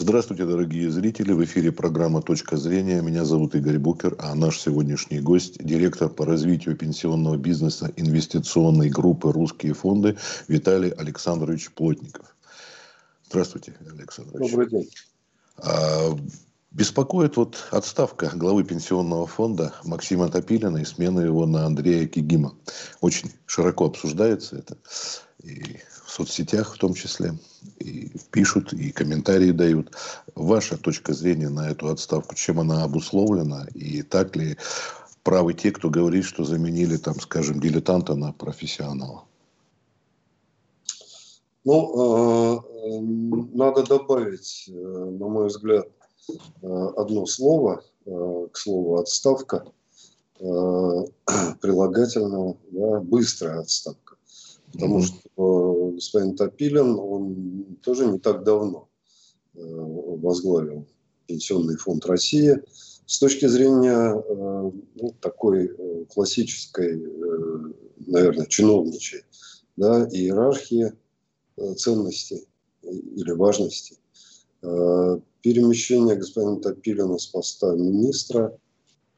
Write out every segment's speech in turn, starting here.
Здравствуйте, дорогие зрители. В эфире программа «Точка зрения». Меня зовут Игорь Букер, а наш сегодняшний гость – директор по развитию пенсионного бизнеса инвестиционной группы «Русские фонды» Виталий Александрович Плотников. Здравствуйте, Александрович. Добрый день. А, беспокоит вот отставка главы пенсионного фонда Максима Топилина и смена его на Андрея Кигима. Очень широко обсуждается это. И в соцсетях в том числе. И пишут, и комментарии дают. Ваша точка зрения на эту отставку, чем она обусловлена? И так ли правы те, кто говорит, что заменили, там, скажем, дилетанта на профессионала? Ну, э, надо добавить, э, на мой взгляд, э, одно слово к слову отставка прилагательного, да, быстрая отставка. Потому что господин Топилин, он тоже не так давно э, возглавил Пенсионный фонд России. С точки зрения э, ну, такой э, классической, наверное, чиновничьей да, иерархии ценностей или важности, перемещение господина Топилина с поста министра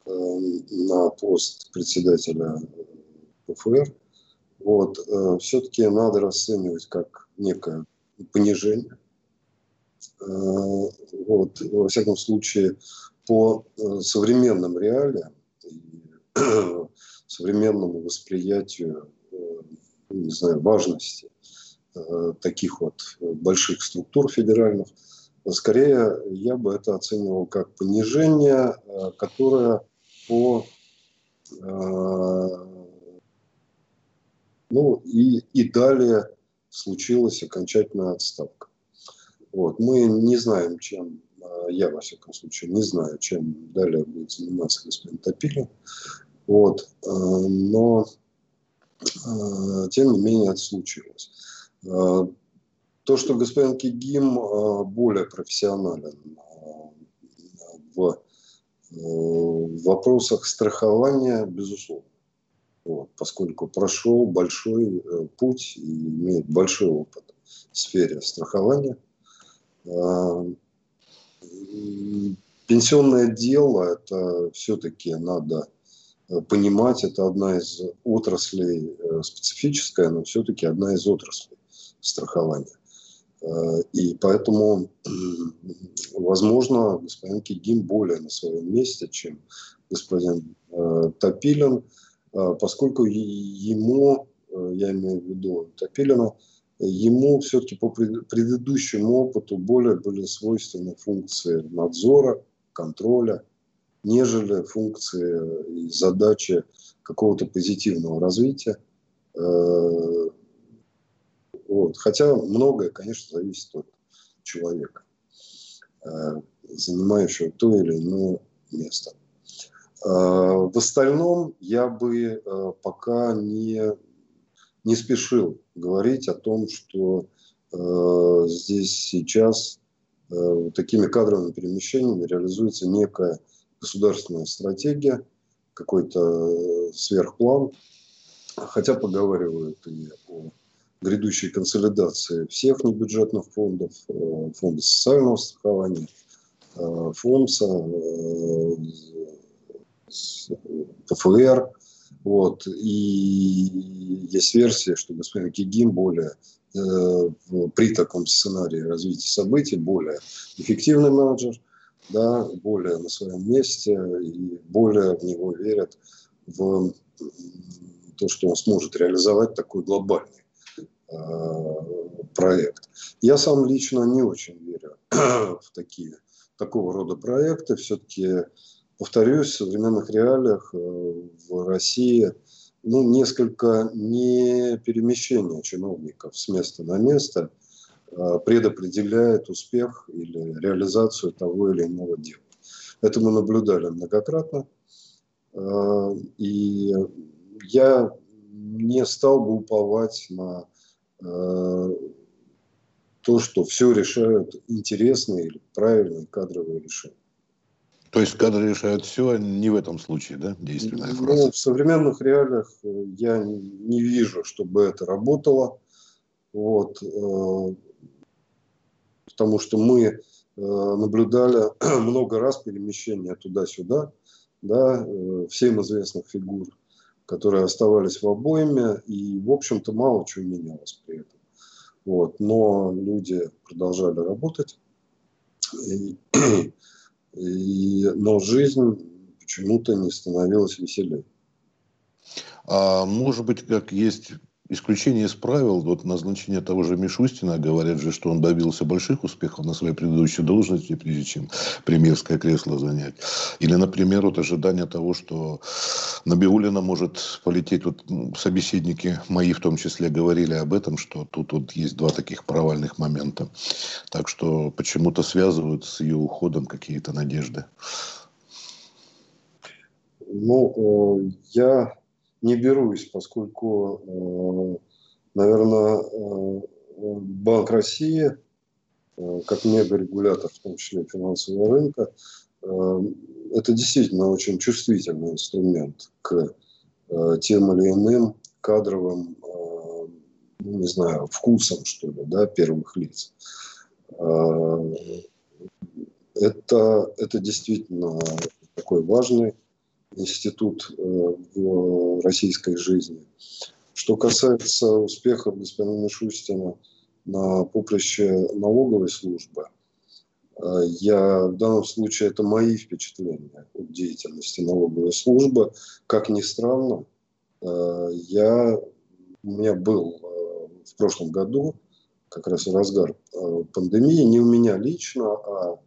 на пост председателя ПФР вот, э, все-таки надо расценивать как некое понижение. Э, вот, во всяком случае, по э, современным реалиям и современному восприятию, не знаю, важности таких вот больших структур федеральных, скорее я бы это оценивал как понижение, которое по ну и, и далее случилась окончательная отставка. Вот. Мы не знаем, чем, а, я во всяком случае не знаю, чем далее будет заниматься господин Топилин. Вот. А, но а, тем не менее это случилось. То, что господин Кигим более профессионален в вопросах страхования, безусловно вот, поскольку прошел большой э, путь и имеет большой опыт в сфере страхования. А, пенсионное дело, это все-таки надо э, понимать, это одна из отраслей э, специфическая, но все-таки одна из отраслей страхования. И поэтому, возможно, господин Кигим более на своем месте, чем господин Топилин – поскольку ему, э, я имею в виду Топилина, ему все-таки по предыдущему опыту более были свойственны функции надзора, контроля, нежели функции и задачи какого-то позитивного развития. Э, вот. Хотя многое, конечно, зависит от человека, э, занимающего то или иное место. Э, в остальном я бы э, пока не, не спешил говорить о том, что э, здесь сейчас такими кадровыми перемещениями реализуется некая государственная стратегия, какой-то сверхплан. Хотя поговаривают и о грядущей консолидации всех небюджетных фондов, фонда социального страхования, ФОМСа, ПФР. Вот. И есть версия, что господин Кигим более э, при таком сценарии развития событий более эффективный менеджер, да, более на своем месте и более в него верят в то, что он сможет реализовать такой глобальный э, проект. Я сам лично не очень верю в такие такого рода проекты. Все-таки повторюсь, в современных реалиях э, в России ну, несколько не перемещение чиновников с места на место а предопределяет успех или реализацию того или иного дела. Это мы наблюдали многократно. А, и я не стал бы уповать на э, то, что все решают интересные или правильные кадровые решения. То есть кадры решают все, а не в этом случае, да, действенная ну, фраза? Ну, в современных реалиях э, я не вижу, чтобы это работало. Вот, э, потому что мы наблюдали много раз перемещения туда-сюда, да, всем известных фигур, которые оставались в обойме, и, в общем-то, мало чего менялось при этом. Вот. Но люди продолжали работать, и, и, но жизнь почему-то не становилась веселее. А может быть, как есть исключение из правил, вот назначение того же Мишустина, говорят же, что он добился больших успехов на своей предыдущей должности, прежде чем премьерское кресло занять. Или, например, вот ожидание того, что Набиулина может полететь, вот собеседники мои в том числе говорили об этом, что тут вот есть два таких провальных момента. Так что почему-то связывают с ее уходом какие-то надежды. Ну, э, я не берусь, поскольку, э, наверное, э, Банк России, как мегарегулятор, в том числе финансового рынка, это действительно очень чувствительный инструмент к тем или иным кадровым, ну, не знаю, вкусам, что ли, да, первых лиц. Это, это действительно такой важный институт э, в российской жизни. Что касается успехов господина Мишустина на поприще налоговой службы, э, я в данном случае это мои впечатления от деятельности налоговой службы. Как ни странно, э, я, у меня был в прошлом году, как раз в разгар пандемии, не у меня лично, а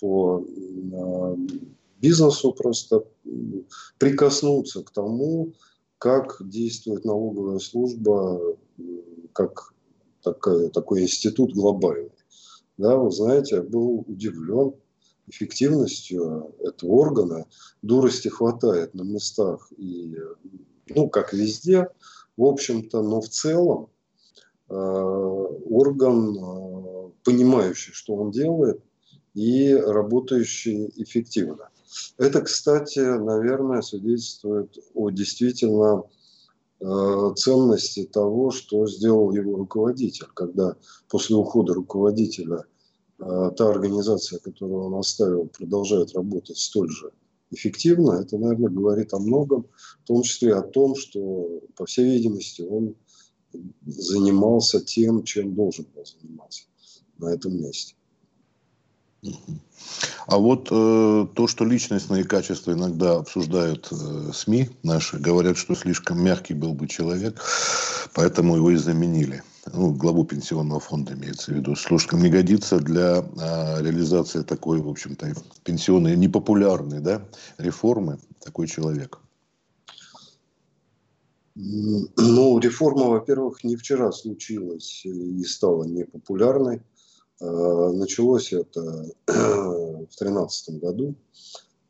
по бизнесу просто прикоснуться к тому, как действует налоговая служба, как такая, такой институт глобальный. Да, вы знаете, был удивлен эффективностью этого органа. Дурости хватает на местах и, ну, как везде, в общем-то, но в целом э, орган, э, понимающий, что он делает, и работающий эффективно. Это, кстати, наверное, свидетельствует о действительно э, ценности того, что сделал его руководитель, когда после ухода руководителя э, та организация, которую он оставил, продолжает работать столь же эффективно, это, наверное, говорит о многом, в том числе о том, что, по всей видимости, он занимался тем, чем должен был заниматься на этом месте. А вот э, то, что личностные качества иногда обсуждают э, СМИ наши, говорят, что слишком мягкий был бы человек, поэтому его и заменили. Ну, главу пенсионного фонда имеется в виду. Слишком не годится для э, реализации такой, в общем-то, пенсионной, непопулярной да, реформы такой человек. Ну, реформа, во-первых, не вчера случилась и стала непопулярной. Э, началось это в 2013 году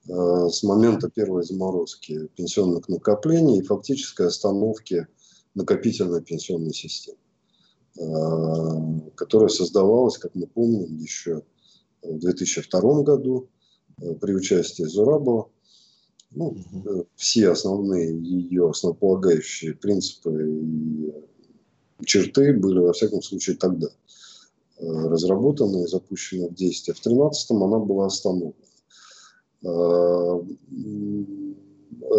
э, с момента первой заморозки пенсионных накоплений и фактической остановки накопительной пенсионной системы, э, которая создавалась, как мы помним, еще в 2002 году при участии Зурабова. Ну, все основные ее основополагающие принципы и черты были, во всяком случае, тогда – разработана и запущена в действие. В 2013 она была остановлена. Э,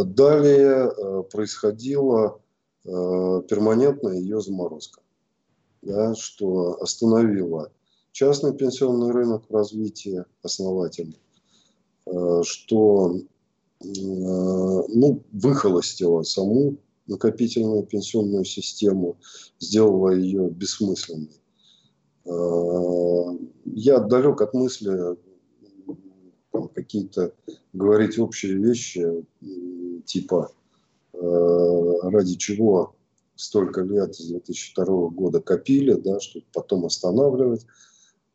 далее э, происходила перманентная ее заморозка, да, что остановило частный пенсионный рынок в развитии основательно, что ну, выхолостило саму накопительную пенсионную систему, сделала ее бессмысленной. Э, я далек от мысли какие-то говорить общие вещи, типа э, ради чего столько лет с 2002 года копили, да, чтобы потом останавливать.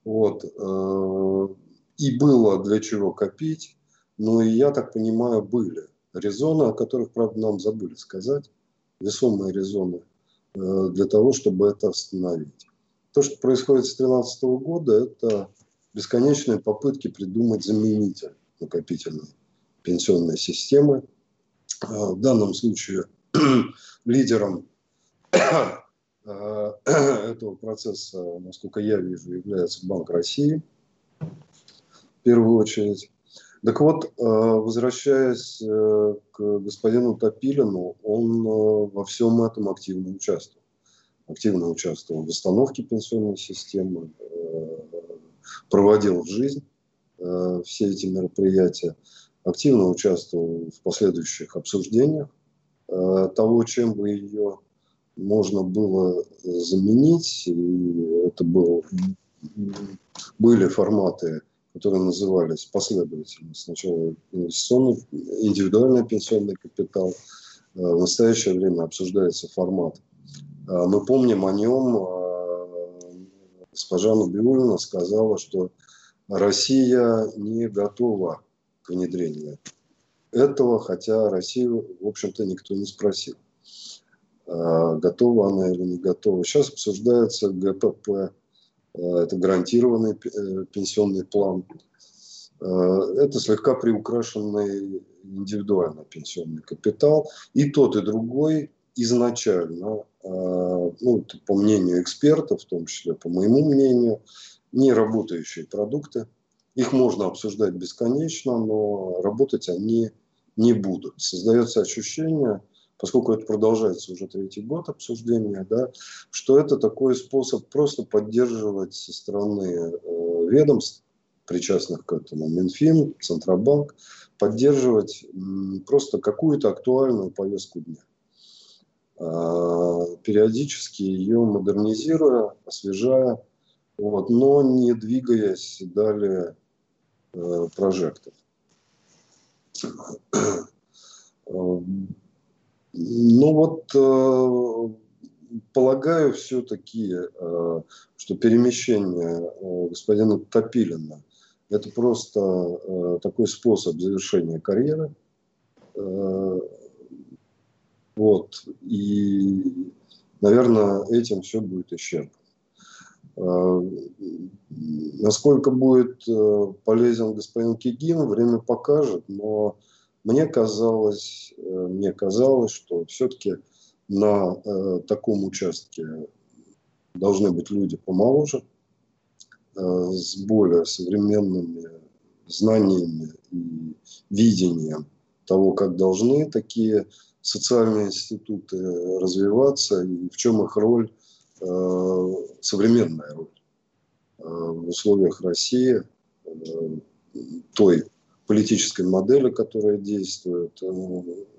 Вот. Э, и было для чего копить, но и, я так понимаю, были резоны, о которых, правда, нам забыли сказать, весомые резоны для того, чтобы это остановить. То, что происходит с 2013 года, это бесконечные попытки придумать заменитель накопительной пенсионной системы. А, в данном случае лидером а, этого процесса, насколько я вижу, является Банк России. первую очередь. Так вот, возвращаясь к господину Топилину, он во всем этом активно участвовал. Активно участвовал в восстановке пенсионной системы, проводил в жизнь все эти мероприятия активно участвовал в последующих обсуждениях э, того, чем бы ее можно было заменить. И это был, были форматы, которые назывались последовательно. Сначала инвестиционный, индивидуальный пенсионный капитал. Э, в настоящее время обсуждается формат. Э, мы помним о нем. Госпожа Набиулина сказала, что Россия не готова к внедрению этого, хотя Россию, в общем-то, никто не спросил, а, готова она или не готова. Сейчас обсуждается ГПП, а, это гарантированный э, пенсионный план. А, это слегка приукрашенный индивидуальный пенсионный капитал. И тот, и другой изначально, ну, по мнению экспертов, в том числе по моему мнению, не работающие продукты – их можно обсуждать бесконечно, но работать они не будут. Создается ощущение, поскольку это продолжается уже третий год обсуждения, да, что это такой способ просто поддерживать со стороны э, ведомств, причастных к этому, Минфин, Центробанк, поддерживать м, просто какую-то актуальную повестку дня. А, периодически ее модернизируя, освежая, вот, но не двигаясь далее Э, прожектов. Ну вот, э, полагаю все-таки, э, что перемещение господина Топилина – это просто такой способ завершения карьеры. Вот. И, наверное, этим все будет исчерпано. Э, насколько будет э, полезен господин Кигин, время покажет, но мне казалось, э, мне казалось, что все-таки на таком участке должны быть люди помоложе, с более современными знаниями и видением того, как должны такие социальные институты развиваться и в чем их роль Э, современная роль э, в условиях России, э, той политической модели, которая действует,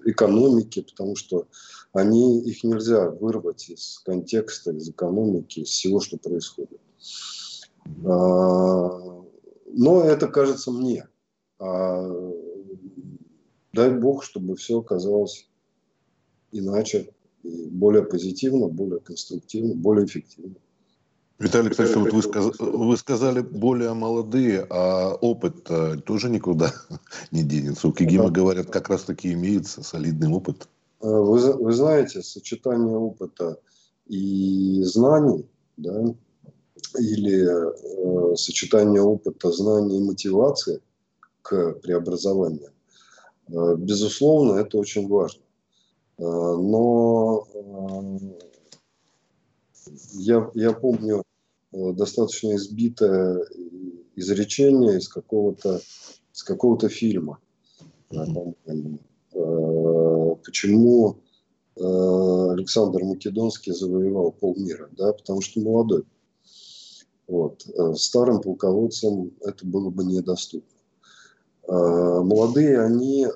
экономики, потому что они, их нельзя вырвать из контекста, из экономики, из всего, что происходит. Но это кажется мне. А дай бог, чтобы все оказалось иначе более позитивно, более конструктивно, более эффективно. Виталий, кстати, вот вы, сказ... вы сказали более молодые, а опыт тоже никуда не денется. У Кигима, говорят, как раз таки имеется солидный опыт. Э, вы, вы знаете, сочетание опыта и знаний, да, или э, сочетание опыта, знаний и мотивации к преобразованию, э, безусловно, это очень важно. Э, но э, я, я помню э, достаточно избитое изречение из какого-то из какого-то фильма. Почему Александр Македонский завоевал полмира? Да, потому что молодой. Вот. Старым полководцам это было бы недоступно. Молодые, они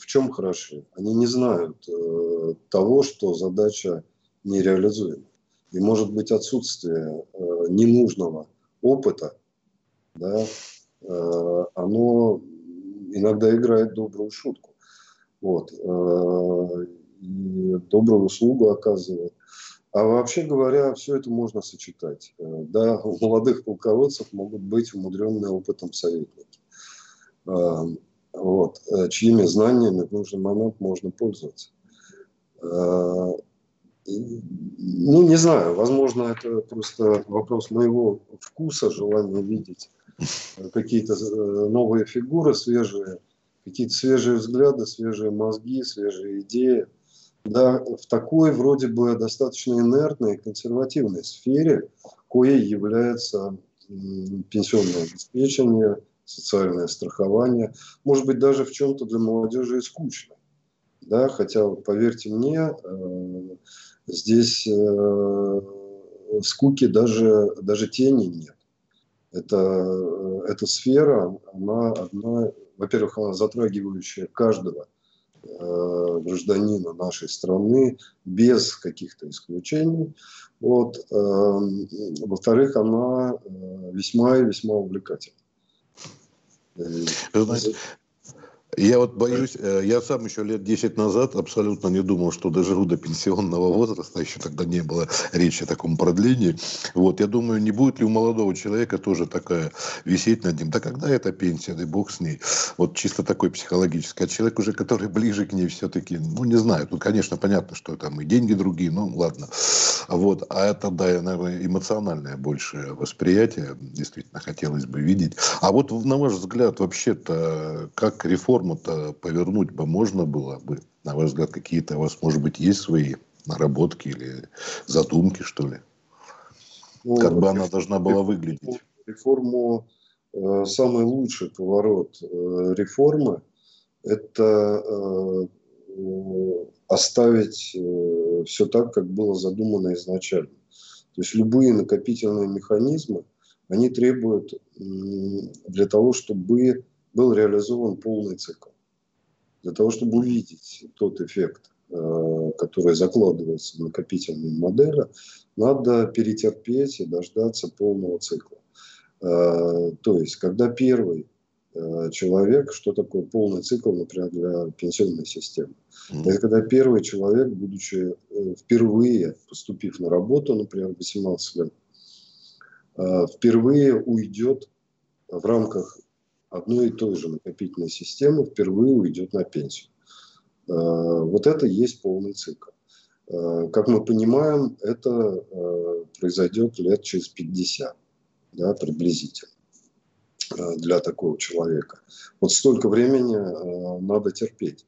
в чем хороши? Они не знают э, того, что задача нереализуема. И может быть отсутствие э, ненужного опыта, да, э, оно иногда играет добрую шутку. Вот, э, и добрую услугу оказывает. А вообще говоря, все это можно сочетать. Э, да, у молодых полководцев могут быть умудренные опытом советники. Вот, э, чьими знаниями в нужный момент можно пользоваться. Э, ну, не знаю, возможно, это просто вопрос моего вкуса, желания видеть какие-то э, новые фигуры, свежие, какие-то свежие взгляды, свежие мозги, свежие идеи. Да, в такой вроде бы достаточно инертной, консервативной сфере, кое является пенсионное обеспечение, социальное страхование. Может быть, даже в чем-то для молодежи и скучно. Да? Хотя, поверьте мне, здесь скуки даже, даже тени нет. Это, эта сфера, она одна, во-первых, она затрагивающая каждого э, гражданина нашей страны без каких-то исключений. Вот. Э, во-вторых, она э, весьма и весьма увлекательна. Я вот боюсь, э, я сам еще лет 10 назад абсолютно не думал, что доживу до пенсионного возраста, еще тогда не было речи о таком продлении. Вот, я думаю, не будет ли у молодого человека тоже такая висеть над ним, да когда это пенсия, да бог с ней. Вот чисто такой психологический. А человек уже, который ближе к ней все-таки, ну не знаю, тут, конечно, понятно, что там и деньги другие, ну ладно. Вот, а это, да, наверное, эмоциональное большее восприятие, действительно хотелось бы видеть. А вот на ваш взгляд, вообще-то, как реформу-то повернуть бы можно было бы? На ваш взгляд, какие-то у вас, может быть, есть свои наработки или задумки, что ли? Ну, как бы она должна была выглядеть? Реформу, э, самый лучший поворот э, реформы – это э, оставить э, все так, как было задумано изначально. То есть любые накопительные механизмы, они требуют для того, чтобы был реализован полный цикл. Для того, чтобы увидеть тот эффект, э, который закладывается в накопительные модели, надо перетерпеть и дождаться полного цикла. Э, то есть, когда первый человек, что такое полный цикл, например, для пенсионной системы. Mm-hmm. Это когда первый человек, будучи впервые поступив на работу, например, 18 лет, впервые уйдет в рамках одной и той же накопительной системы впервые уйдет на пенсию. Э, вот это и есть полный цикл. Э, как мы понимаем, это э, произойдет лет через 50, да, приблизительно, для такого человека. Вот столько времени надо терпеть.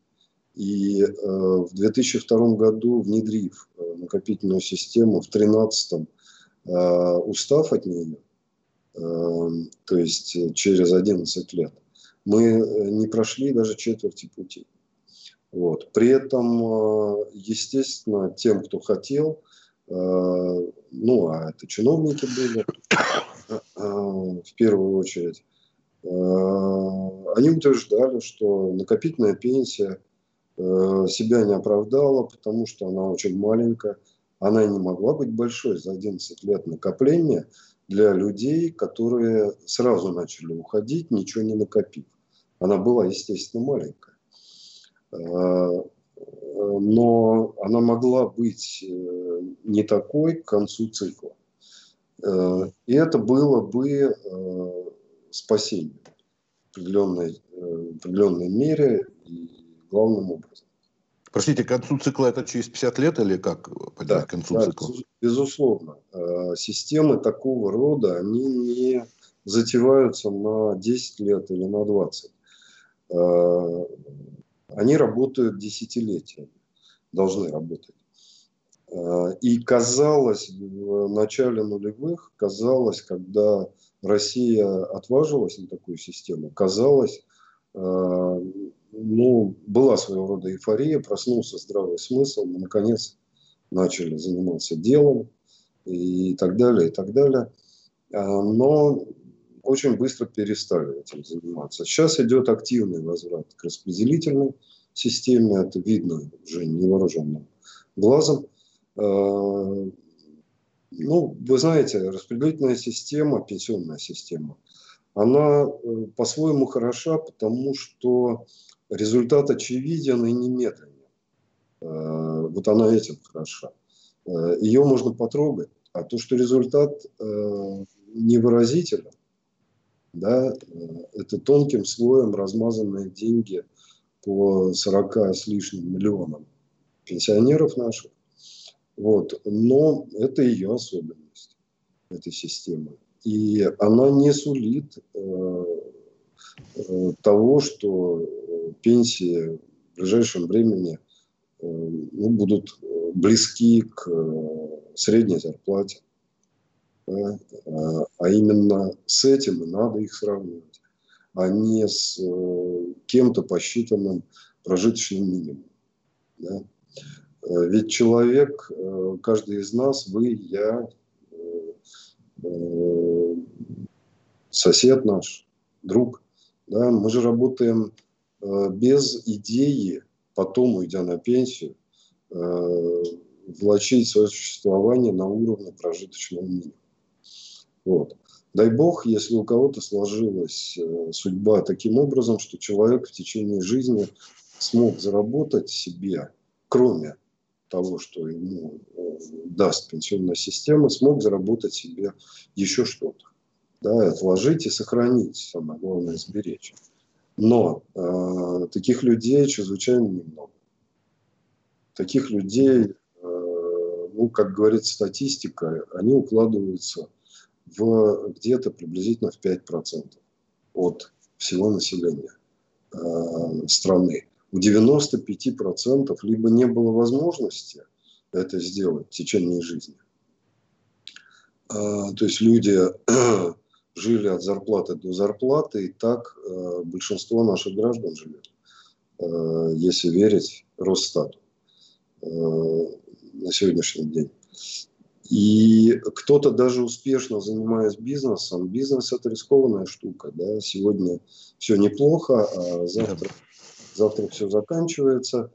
И в 2002 году, внедрив накопительную систему, в 2013 устав от нее, то есть э, через 11 лет, мы э, не прошли даже четверти пути. Вот. При этом, э, естественно, тем, кто хотел, ну, а это чиновники были, в первую очередь, они утверждали, что накопительная пенсия себя не оправдала, потому что она очень маленькая, она не могла быть большой за 11 лет накопления – для людей, которые сразу начали уходить, ничего не накопив. Она была, естественно, маленькая. А, но она могла быть э, не такой к концу цикла. Э, и это было бы э, спасение в определенной, в определенной мере и главным образом. Простите, к концу цикла это через 50 лет или как? Да, к концу да, цикла? безусловно. Э, системы такого рода, они не затеваются на 10 лет или на 20. Э, они работают десятилетиями, должны работать. Э, и казалось, в начале нулевых, казалось, когда Россия отважилась на такую систему, казалось, ну, была своего рода эйфория, проснулся здравый смысл, мы наконец начали заниматься делом и так далее, и так далее. А, но очень быстро перестали этим заниматься. Сейчас идет активный возврат к распределительной системе, это видно уже невооруженным глазом. Ну, вы знаете, распределительная система, пенсионная система, она э, по-своему хороша, потому что результат очевиден и немедленно. Э, вот она этим хороша. Э, Ее можно потрогать. А то, что результат невыразителен, да, это тонким слоем размазанные деньги по 40 с лишним миллионам пенсионеров наших. Вот. Но это ее особенность, этой системы. И она не сулит э, э, того, что пенсии в ближайшем времени э, ну, будут близки к э, средней зарплате. Да? А, а именно с этим и надо их сравнивать, а не с э, кем-то посчитанным прожиточным минимумом. Да? Э, ведь человек, э, каждый из нас, вы, я, сосед наш, друг, да, мы же работаем без идеи, потом, уйдя на пенсию, влачить свое существование на уровне прожиточного минимума. Вот. Дай бог, если у кого-то сложилась э, судьба таким образом, что человек в течение жизни смог заработать себе, кроме того, что ему даст пенсионная система, смог заработать себе еще что-то. Да, отложить и сохранить, самое главное, сберечь. Но э, таких людей чрезвычайно немного. Таких людей, э, ну, как говорит статистика, они укладываются в где-то приблизительно в 5% от всего населения э, страны. У 95% либо не было возможности это сделать в течение жизни. Э, то есть люди жили от зарплаты до зарплаты, и так э, большинство наших граждан живет, э, если верить Росстату э, на сегодняшний день. И кто-то даже успешно занимаясь бизнесом, бизнес это рискованная штука, да, сегодня все неплохо, а завтра, завтра все заканчивается.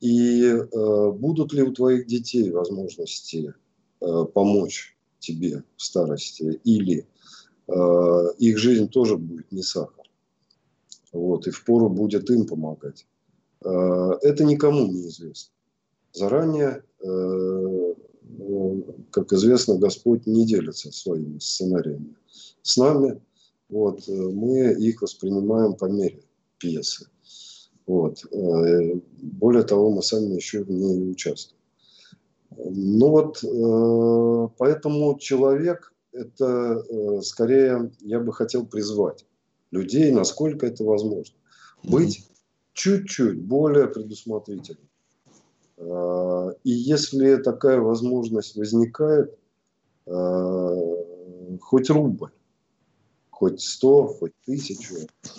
И э, будут ли у твоих детей возможности э, помочь тебе в старости, или э, их жизнь тоже будет не сахар. Вот, и впору будет им помогать. Э, это никому не известно. Заранее э, как известно, Господь не делится своими сценариями с нами. Вот, э, мы их воспринимаем по мере пьесы. Вот. Э, более того, мы сами еще в ней участвуем. Ну вот, э, поэтому человек, это скорее, я бы хотел призвать людей, насколько это возможно, быть чуть-чуть более предусмотрительным и если такая возможность возникает, хоть рубль, хоть сто, хоть тысячу,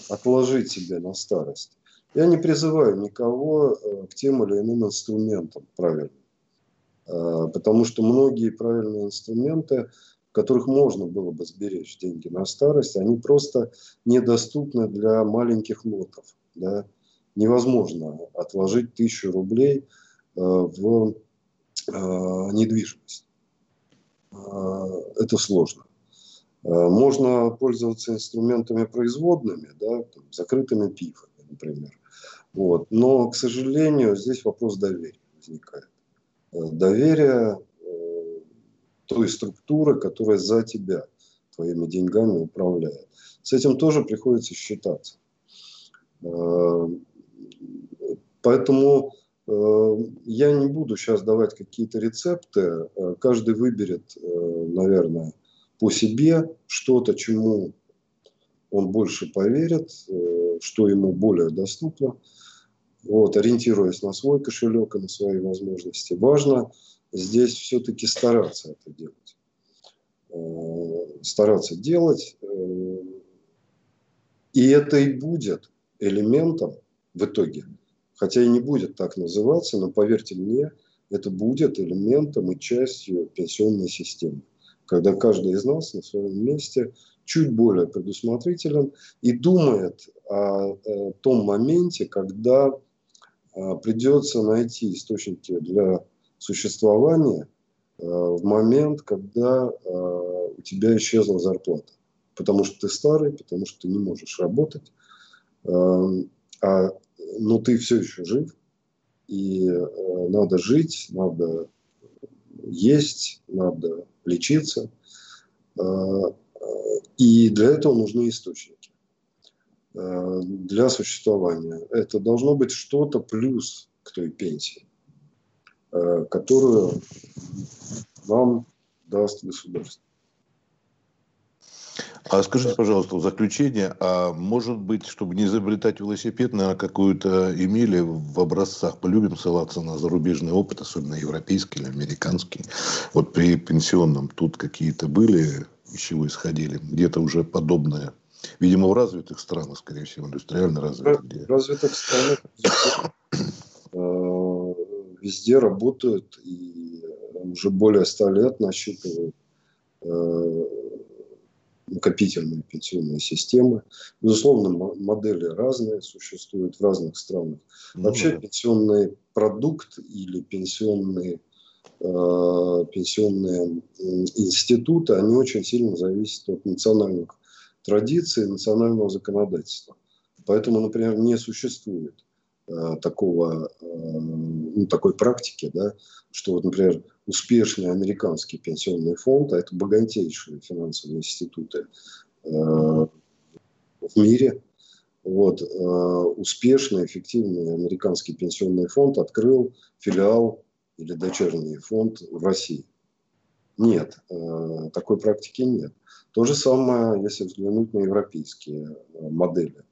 отложить себе на старость. Я не призываю никого э, к тем или иным инструментам правильным. А, потому что многие правильные инструменты, в которых можно было бы сберечь деньги на старость, они просто недоступны для маленьких лотов. Да? Невозможно отложить тысячу рублей – Э, в э, недвижимость. Э, это сложно. Можно пользоваться инструментами производными, да, там, закрытыми пифами, например. Вот. Но, к сожалению, здесь вопрос доверия возникает. Доверие той структуры, которая за тебя, твоими деньгами управляет. С этим тоже приходится считаться. Поэтому Э, я не буду сейчас давать какие-то рецепты. Э, каждый выберет, э, наверное, по себе что-то, чему он больше поверит, что ему более доступно. Вот, ориентируясь на свой кошелек и на свои возможности. Важно здесь все-таки стараться это делать. Стараться делать. И это и будет элементом в итоге – хотя и не будет так называться, но поверьте мне, это будет элементом и частью пенсионной системы, когда каждый из нас на своем месте чуть более предусмотрителен и думает о, том моменте, когда а, придется найти источники для существования а, в момент, когда а, у тебя исчезла зарплата. Потому что ты старый, потому что ты не можешь работать. А но ты все еще жив, и надо жить, надо есть, надо лечиться. И для этого нужны источники э, для существования. Это должно быть что-то плюс к той пенсии, э, которую вам даст государство. А скажите, пожалуйста, в заключение, а может быть, чтобы не изобретать велосипед, наверное, какую-то имели в образцах? Полюбим ссылаться на зарубежный опыт, особенно европейский или американский. Вот при пенсионном тут какие-то были, из чего исходили? Где-то уже подобное Видимо, в развитых странах, скорее всего, индустриально развитых. В развитых странах э, везде работают и уже более ста лет насчитывают э, накопительные пенсионные системы. Безусловно, модели разные существуют в разных странах. Ну, Вообще пенсионный продукт или пенсионные, э, пенсионные институты, они очень сильно зависят от национальных традиций, национального законодательства. Поэтому, например, не существует э, такого, э, ну, такой практики, да, что, вот, например, успешный американский пенсионный фонд, а это богатейшие финансовые институты э, в мире, вот, э, успешный, эффективный американский пенсионный фонд открыл филиал или дочерний фонд в России. Нет, э, такой практики нет. То же самое, если взглянуть на европейские э, модели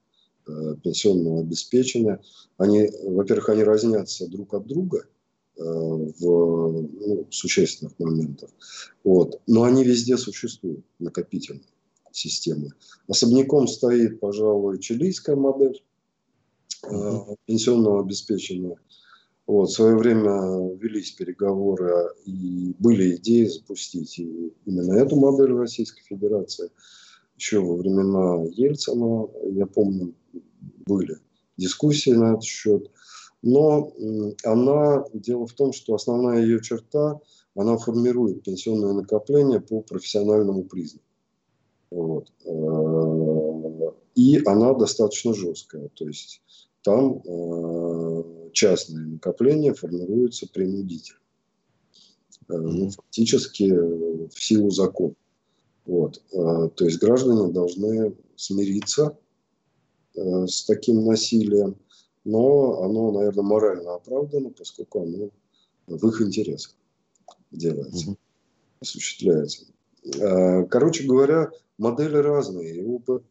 э, пенсионного обеспечения. Они, во-первых, они разнятся друг от друга в ну, существенных моментах. Вот. Но они везде существуют, накопительные системы. Особняком стоит, пожалуй, чилийская модель пенсионного обеспечения – вот, в свое время велись переговоры и были идеи запустить именно эту модель Российской Федерации. Еще во времена Ельцина, я помню, были дискуссии на этот счет. Но она, дело в том, что основная ее черта, она формирует пенсионное накопление по профессиональному признаку. Вот. Э, и она достаточно жесткая. То есть там э, частные накопления формируются принудительно. Э, ну, фактически в силу закона. Вот. Э, то есть граждане должны смириться э, с таким насилием, но оно, наверное, морально оправдано, поскольку оно в их интересах делается, осуществляется. Короче говоря, модели разные, опыт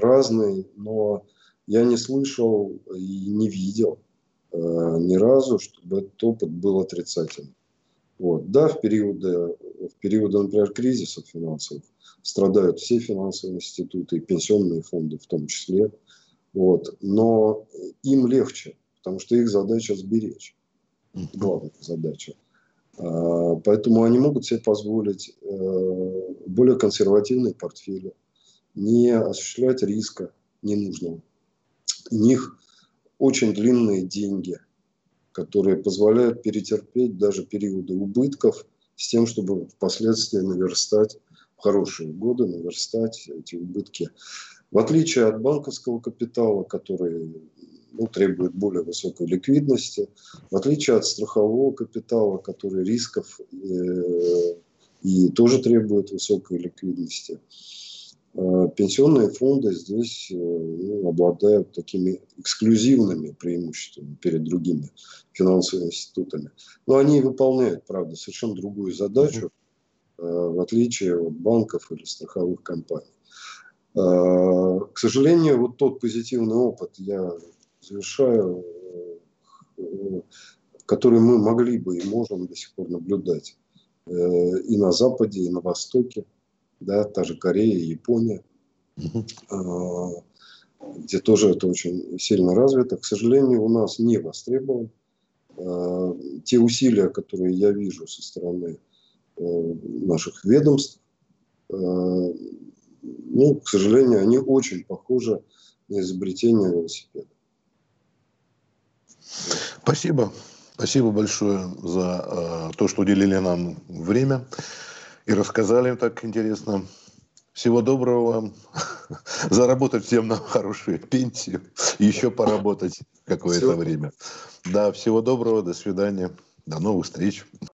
разный, но я не слышал и не видел э, ни разу, чтобы этот опыт был отрицательным. Вот. Да, в периоды, в периоды, например, кризисов финансовых страдают все финансовые институты и пенсионные фонды в том числе. Вот. Но им легче, потому что их задача сберечь. Главная задача. А, поэтому они могут себе позволить э, более консервативные портфели, не осуществлять риска ненужного у них очень длинные деньги, которые позволяют перетерпеть даже периоды убытков с тем, чтобы впоследствии наверстать в хорошие годы, наверстать эти убытки. В отличие от банковского капитала, который ну, требует более высокой ликвидности, в отличие от страхового капитала, который рисков э, и тоже требует высокой ликвидности. Э, пенсионные фонды здесь э, ну, обладают такими эксклюзивными преимуществами перед другими финансовыми институтами. Но они выполняют, правда, совершенно другую задачу, э, в отличие от банков или страховых компаний. К сожалению, вот тот позитивный опыт я завершаю, который мы могли бы и можем до сих пор наблюдать и на Западе, и на Востоке – да, та же Корея, Япония, угу. где тоже это очень сильно развито. К сожалению, у нас не востребован. А, те усилия, которые я вижу со стороны э, наших ведомств, а, ну, к сожалению, они очень похожи на изобретение велосипеда. Спасибо. Спасибо большое за э, то, что уделили нам время и рассказали так интересно. Всего доброго вам. Заработать всем на хорошую пенсию. Еще поработать какое-то время. Да, всего доброго. До свидания. До новых встреч.